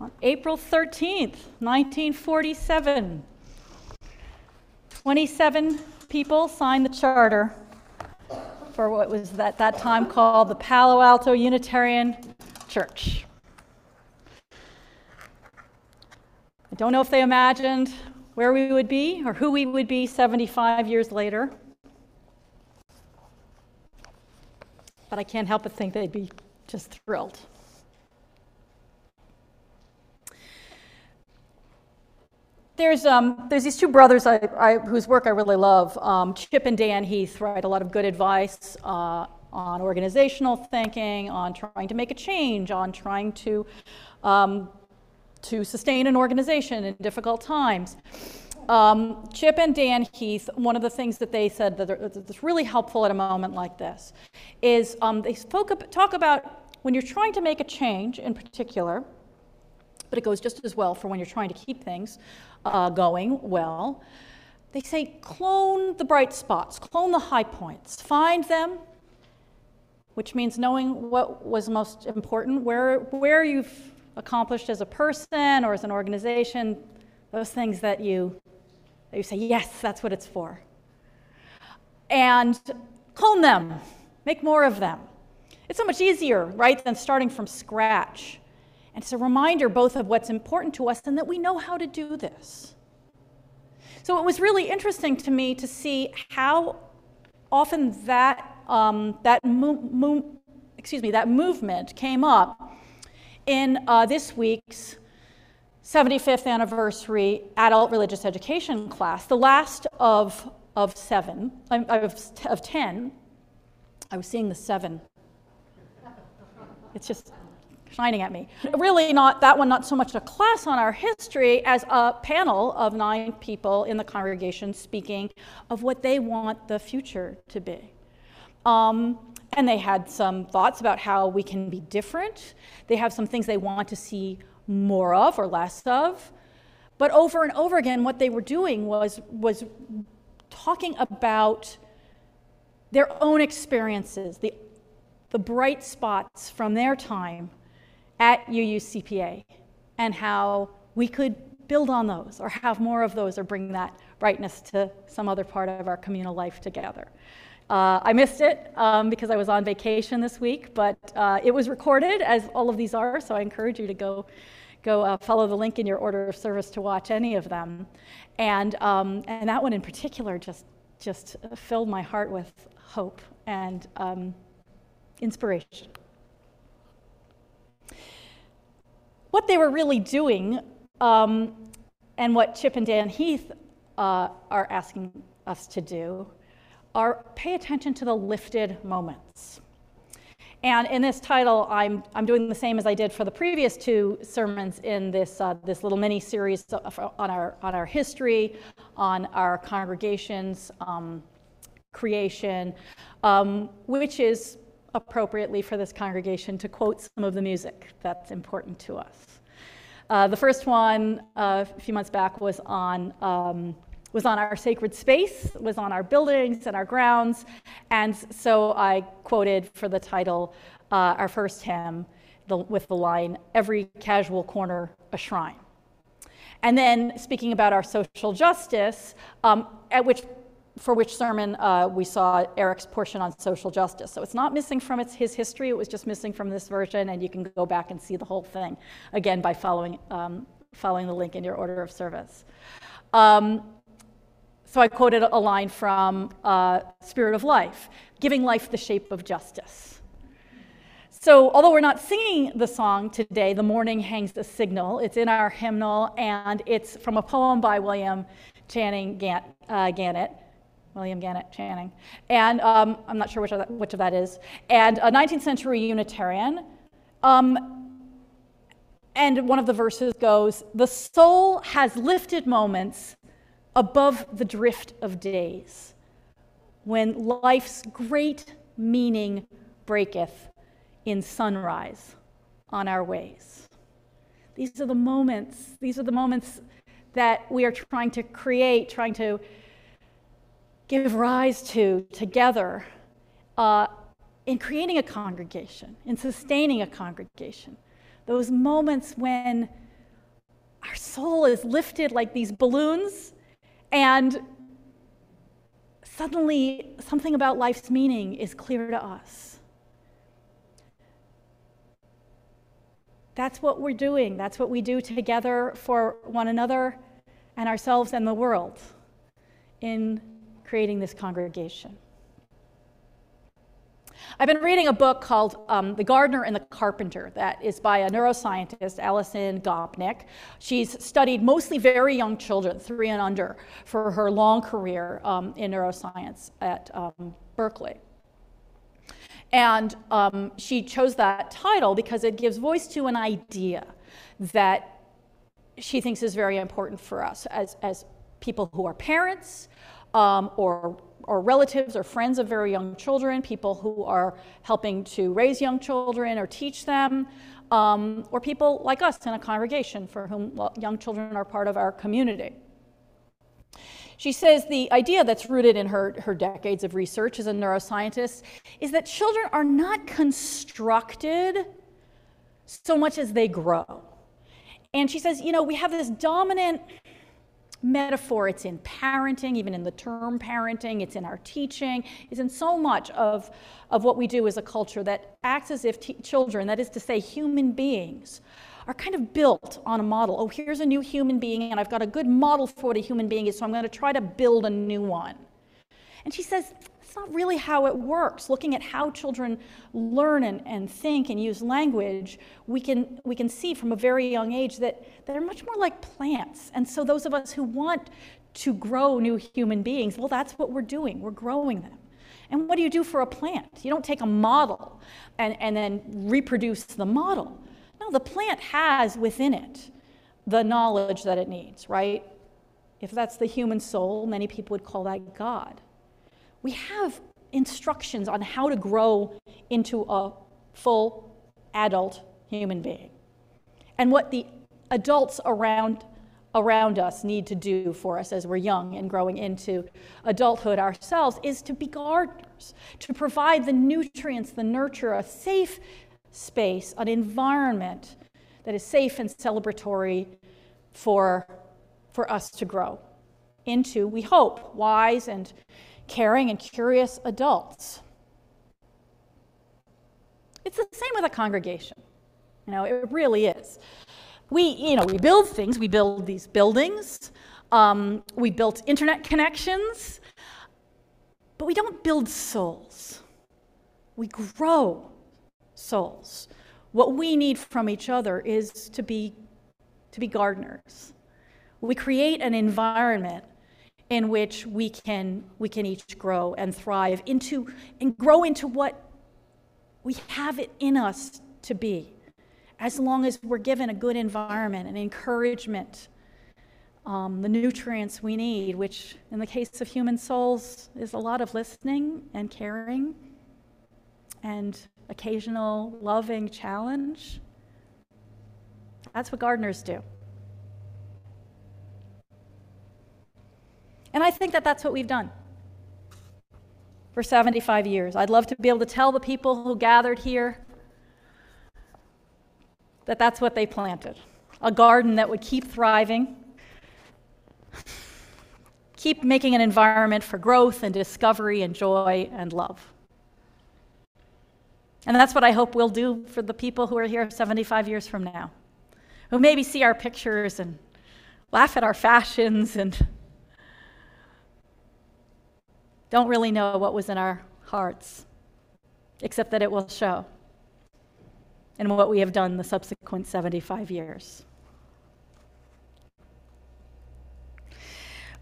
On April 13th, 1947, 27 people signed the charter for what was at that time called the Palo Alto Unitarian Church. I don't know if they imagined where we would be or who we would be 75 years later. But I can't help but think they'd be just thrilled. There's, um, there's these two brothers I, I, whose work I really love. Um, Chip and Dan Heath write a lot of good advice uh, on organizational thinking, on trying to make a change, on trying to, um, to sustain an organization in difficult times. Um, Chip and Dan Heath, one of the things that they said that that's really helpful at a moment like this is um, they spoke, talk about when you're trying to make a change in particular, but it goes just as well for when you're trying to keep things uh, going well. They say clone the bright spots, clone the high points, find them, which means knowing what was most important, where, where you've accomplished as a person or as an organization, those things that you, that you say, yes, that's what it's for. And clone them, make more of them. It's so much easier, right, than starting from scratch. And it's a reminder both of what's important to us and that we know how to do this. So it was really interesting to me to see how often that, um, that, mo- mo- excuse me, that movement came up in uh, this week's 75th anniversary adult religious education class, the last of, of seven, of, of 10. I was seeing the seven. It's just shining at me. Really, not that one, not so much a class on our history as a panel of nine people in the congregation speaking of what they want the future to be. Um, and they had some thoughts about how we can be different. They have some things they want to see more of or less of. But over and over again, what they were doing was, was talking about their own experiences, the, the bright spots from their time at UUCPA and how we could build on those or have more of those or bring that brightness to some other part of our communal life together. Uh, I missed it um, because I was on vacation this week, but uh, it was recorded, as all of these are, so I encourage you to go, go uh, follow the link in your order of service to watch any of them. And, um, and that one in particular just, just filled my heart with hope and um, inspiration. What they were really doing um, and what Chip and Dan Heath uh, are asking us to do are pay attention to the lifted moments. And in this title, I'm, I'm doing the same as I did for the previous two sermons in this, uh, this little mini series on our, on our history, on our congregations, um, creation, um, which is appropriately for this congregation to quote some of the music that's important to us. Uh, the first one uh, a few months back was on, um, was on our sacred space, was on our buildings and our grounds. And so I quoted for the title uh, our first hymn the, with the line, Every casual corner a shrine. And then speaking about our social justice, um, at which for which sermon uh, we saw Eric's portion on social justice. So it's not missing from its, his history, it was just missing from this version, and you can go back and see the whole thing, again, by following, um, following the link in your order of service. Um, so I quoted a line from uh, Spirit of Life, giving life the shape of justice. So, although we're not singing the song today, The Morning Hangs a Signal, it's in our hymnal, and it's from a poem by William Channing. Uh, Gannett William Gannett Channing. And um, I'm not sure which of, that, which of that is. And a 19th century Unitarian. Um, and one of the verses goes The soul has lifted moments above the drift of days, when life's great meaning breaketh in sunrise on our ways. These are the moments, these are the moments that we are trying to create, trying to give rise to together uh, in creating a congregation, in sustaining a congregation. Those moments when our soul is lifted like these balloons, and suddenly something about life's meaning is clear to us. That's what we're doing. That's what we do together for one another and ourselves and the world in creating this congregation. I've been reading a book called um, The Gardener and the Carpenter that is by a neuroscientist, Alison Gopnik. She's studied mostly very young children, three and under, for her long career um, in neuroscience at um, Berkeley. And um, she chose that title because it gives voice to an idea that she thinks is very important for us as, as people who are parents um, or or relatives or friends of very young children, people who are helping to raise young children or teach them, um, or people like us in a congregation for whom young children are part of our community. She says the idea that's rooted in her, her decades of research as a neuroscientist is that children are not constructed so much as they grow. And she says, you know, we have this dominant metaphor. It's in parenting, even in the term parenting, it's in our teaching, it's in so much of, of what we do as a culture that acts as if t- children, that is to say, human beings, are kind of built on a model. Oh, here's a new human being, and I've got a good model for what a human being is, so I'm going to try to build a new one. And she says, it's not really how it works. Looking at how children learn and, and think and use language, we can, we can see from a very young age that they're much more like plants. And so, those of us who want to grow new human beings, well, that's what we're doing. We're growing them. And what do you do for a plant? You don't take a model and, and then reproduce the model. No, the plant has within it the knowledge that it needs, right? If that's the human soul, many people would call that God we have instructions on how to grow into a full adult human being and what the adults around around us need to do for us as we're young and growing into adulthood ourselves is to be gardeners, to provide the nutrients, the nurture, a safe space, an environment that is safe and celebratory for, for us to grow into, we hope, wise and caring, and curious adults. It's the same with a congregation. You know, it really is. We, you know, we build things. We build these buildings. Um, we built internet connections, but we don't build souls. We grow souls. What we need from each other is to be, to be gardeners. We create an environment in which we can, we can each grow and thrive into and grow into what we have it in us to be, as long as we're given a good environment and encouragement, um, the nutrients we need, which in the case of human souls is a lot of listening and caring and occasional loving challenge. That's what gardeners do. And I think that that's what we've done for 75 years. I'd love to be able to tell the people who gathered here that that's what they planted a garden that would keep thriving, keep making an environment for growth and discovery and joy and love. And that's what I hope we'll do for the people who are here 75 years from now, who maybe see our pictures and laugh at our fashions and don't really know what was in our hearts, except that it will show in what we have done the subsequent 75 years.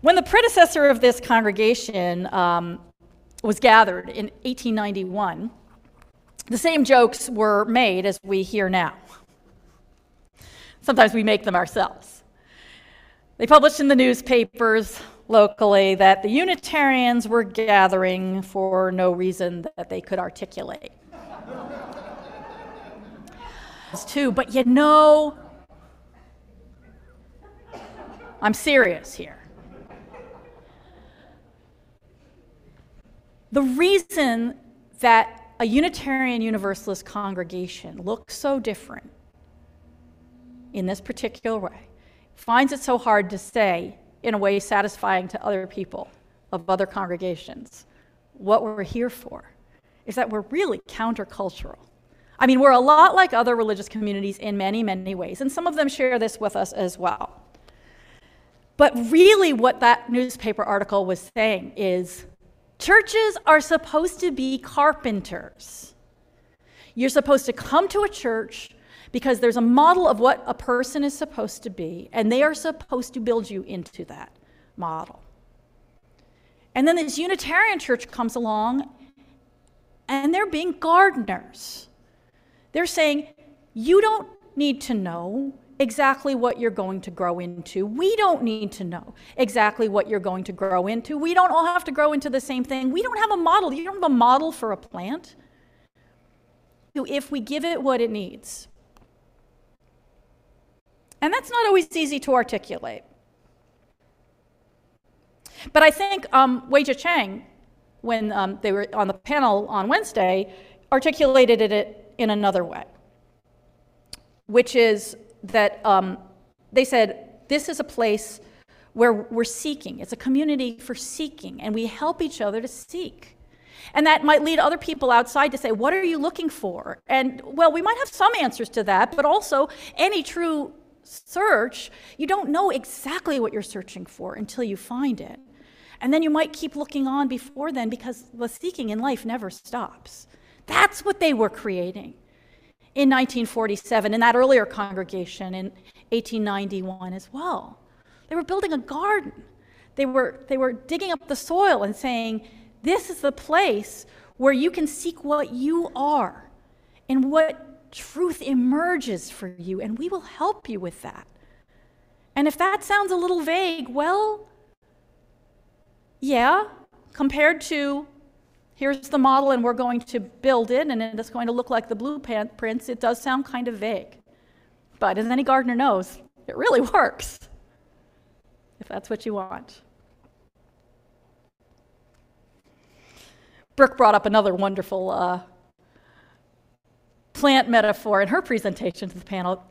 When the predecessor of this congregation um, was gathered in 1891, the same jokes were made as we hear now. Sometimes we make them ourselves. They published in the newspapers locally that the Unitarians were gathering for no reason that they could articulate. too, but you know, I'm serious here. The reason that a Unitarian Universalist congregation looks so different in this particular way finds it so hard to say in a way satisfying to other people of other congregations what we're here for is that we're really countercultural. I mean, we're a lot like other religious communities in many, many ways, and some of them share this with us as well. But really, what that newspaper article was saying is churches are supposed to be carpenters. You're supposed to come to a church because there's a model of what a person is supposed to be, and they are supposed to build you into that model. And then this Unitarian church comes along, and they're being gardeners. They're saying, You don't need to know exactly what you're going to grow into. We don't need to know exactly what you're going to grow into. We don't all have to grow into the same thing. We don't have a model. You don't have a model for a plant. If we give it what it needs. And that's not always easy to articulate. But I think um, Weijia Chang, when um, they were on the panel on Wednesday, articulated it in another way, which is that um, they said this is a place where we're seeking. It's a community for seeking, and we help each other to seek. And that might lead other people outside to say, What are you looking for? And well, we might have some answers to that, but also any true search, you don't know exactly what you're searching for until you find it. And then you might keep looking on before then because the seeking in life never stops. That's what they were creating in 1947, in that earlier congregation in 1891 as well. They were building a garden. They were, they were digging up the soil and saying, This is the place where you can seek what you are and what truth emerges for you, and we will help you with that. And if that sounds a little vague, well, yeah, compared to here's the model and we're going to build it and it's going to look like the blueprints, it does sound kind of vague. But as any gardener knows, it really works if that's what you want. Brooke brought up another wonderful uh, plant metaphor in her presentation to the panel.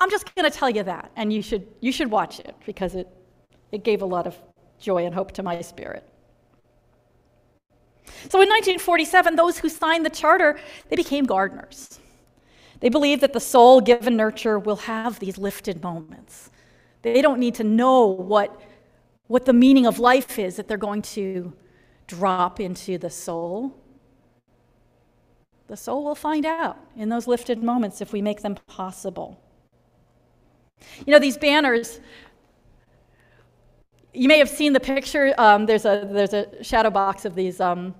I'm just going to tell you that, and you should, you should watch it because it, it gave a lot of joy and hope to my spirit. So in 1947, those who signed the charter, they became gardeners. They believe that the soul, given nurture, will have these lifted moments. They don't need to know what, what the meaning of life is that they're going to drop into the soul. The soul will find out in those lifted moments if we make them possible. You know, these banners, you may have seen the picture. Um, there's, a, there's a shadow box of these um,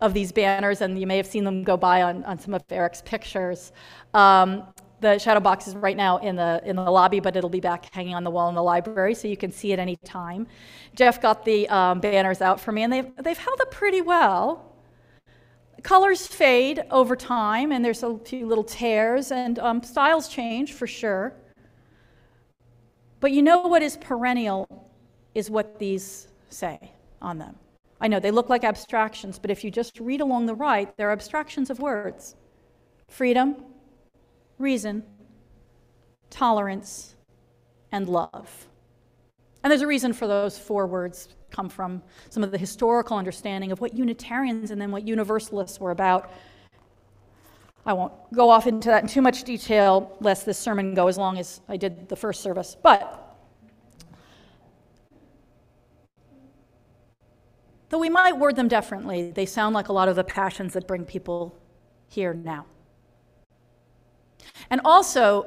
of these banners, and you may have seen them go by on, on some of Eric's pictures. Um, the shadow box is right now in the in the lobby, but it'll be back hanging on the wall in the library, so you can see it any time. Jeff got the um, banners out for me, and they've they've held up pretty well. Colors fade over time, and there's a few little tears, and um, styles change for sure. But you know what is perennial is what these say on them. I know they look like abstractions, but if you just read along the right, they're abstractions of words freedom, reason, tolerance, and love. And there's a reason for those four words come from some of the historical understanding of what Unitarians and then what Universalists were about. I won't go off into that in too much detail, lest this sermon go as long as I did the first service. But Though we might word them differently, they sound like a lot of the passions that bring people here now. And also,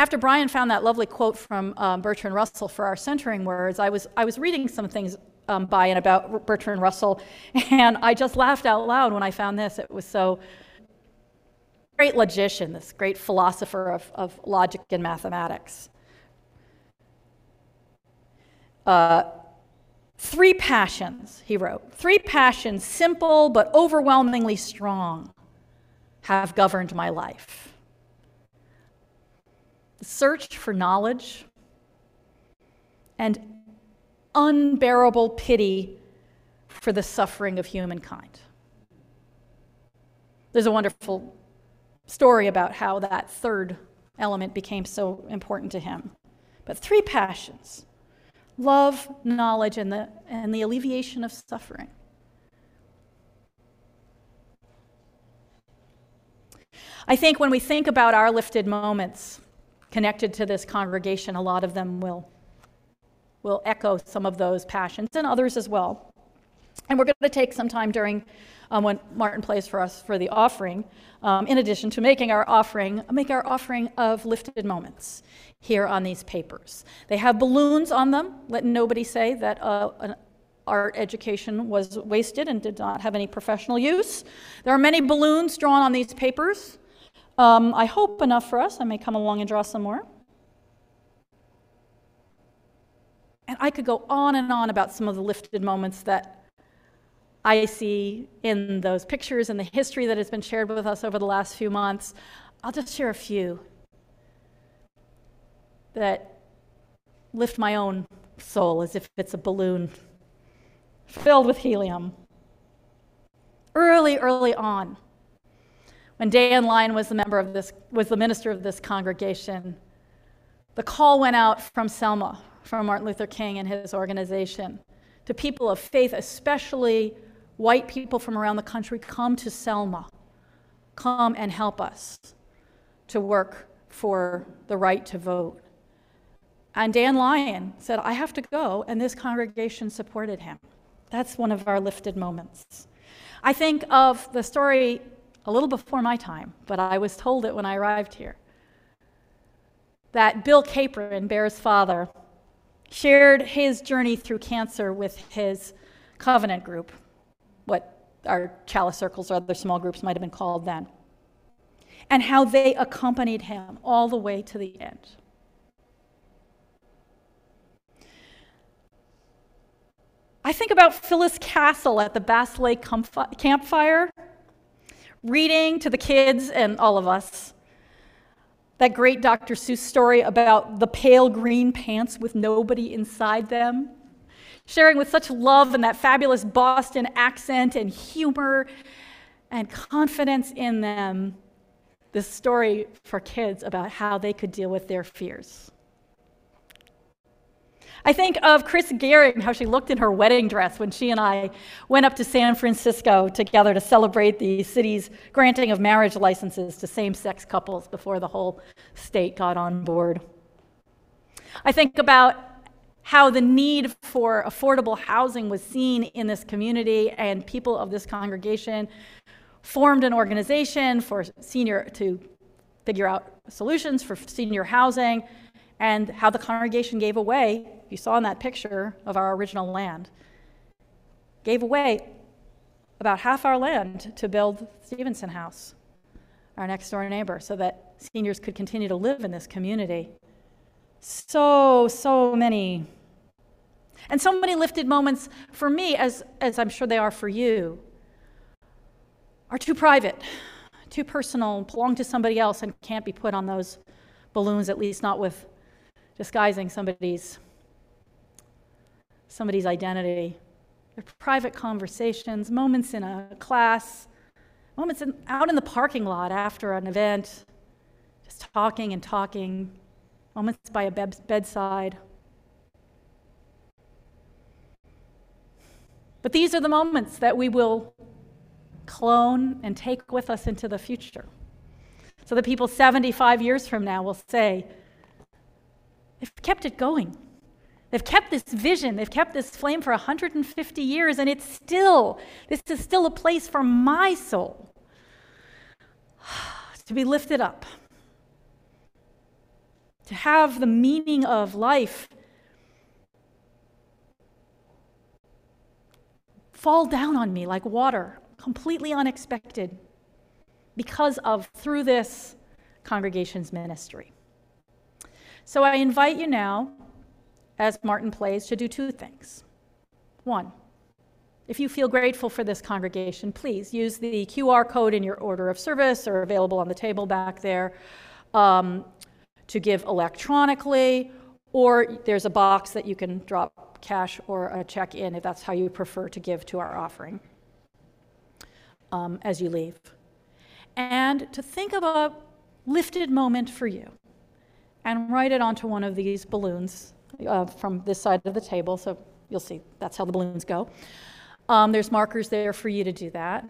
after Brian found that lovely quote from um, Bertrand Russell for our centering words, I was, I was reading some things um, by and about Bertrand Russell, and I just laughed out loud when I found this. It was so great logician, this great philosopher of, of logic and mathematics. Uh, Three passions, he wrote, three passions, simple but overwhelmingly strong, have governed my life search for knowledge and unbearable pity for the suffering of humankind. There's a wonderful story about how that third element became so important to him. but three passions love, knowledge, and the, and the alleviation of suffering. I think when we think about our lifted moments connected to this congregation, a lot of them will, will echo some of those passions and others as well. And we're going to take some time during um, when Martin plays for us for the offering, um, in addition to making our offering, make our offering of lifted moments here on these papers. They have balloons on them. Let nobody say that uh, an art education was wasted and did not have any professional use. There are many balloons drawn on these papers. Um, I hope enough for us. I may come along and draw some more. And I could go on and on about some of the lifted moments that I see in those pictures and the history that has been shared with us over the last few months. I'll just share a few that lift my own soul as if it's a balloon filled with helium. Early, early on, when Dan Lyon was the member of this, was the minister of this congregation, the call went out from Selma, from Martin Luther King and his organization, to people of faith, especially white people from around the country, come to Selma. Come and help us to work for the right to vote. And Dan Lyon said, I have to go, and this congregation supported him. That's one of our lifted moments. I think of the story a little before my time, but I was told it when I arrived here. That Bill Capron, Bear's father, shared his journey through cancer with his covenant group, what our chalice circles or other small groups might have been called then, and how they accompanied him all the way to the end. I think about Phyllis Castle at the Bass Lake campfire reading to the kids and all of us that great Dr. Seuss story about the pale green pants with nobody inside them, sharing with such love and that fabulous Boston accent and humor and confidence in them this story for kids about how they could deal with their fears. I think of Chris Gehring, how she looked in her wedding dress when she and I went up to San Francisco together to celebrate the city's granting of marriage licenses to same sex couples before the whole state got on board. I think about how the need for affordable housing was seen in this community, and people of this congregation formed an organization for senior to figure out solutions for senior housing and how the congregation gave away you saw in that picture of our original land, gave away about half our land to build Stevenson House, our next door neighbor, so that seniors could continue to live in this community. So, so many. And so many lifted moments for me, as, as I'm sure they are for you, are too private, too personal, belong to somebody else, and can't be put on those balloons, at least not with disguising somebody's somebody's identity. They're private conversations, moments in a class, moments in, out in the parking lot after an event, just talking and talking, moments by a bedside. But these are the moments that we will clone and take with us into the future. So that people 75 years from now will say, they've kept it going. They've kept this vision, they've kept this flame for 150 years, and it's still, this is still a place for my soul to be lifted up, to have the meaning of life fall down on me like water, completely unexpected, because of, through this congregation's ministry. So I invite you now as Martin plays, to do two things. One, if you feel grateful for this congregation, please use the QR code in your order of service or available on the table back there um, to give electronically, or there's a box that you can drop cash or a check in if that's how you prefer to give to our offering um, as you leave. And to think of a lifted moment for you and write it onto one of these balloons uh, from this side of the table. So you'll see that's how the balloons go. Um, there's markers there for you to do that.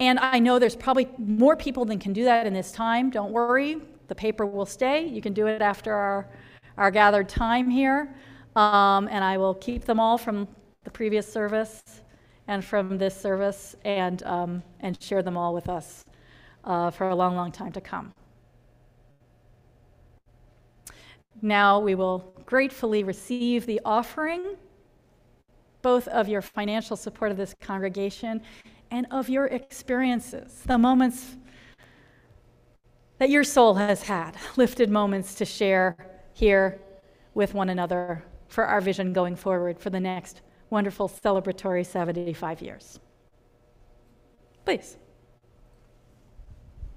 And I know there's probably more people than can do that in this time. Don't worry, the paper will stay. You can do it after our, our gathered time here. Um, and I will keep them all from the previous service and from this service and, um, and share them all with us uh, for a long, long time to come. Now we will gratefully receive the offering, both of your financial support of this congregation and of your experiences, the moments that your soul has had, lifted moments to share here with one another for our vision going forward for the next wonderful celebratory 75 years. Please.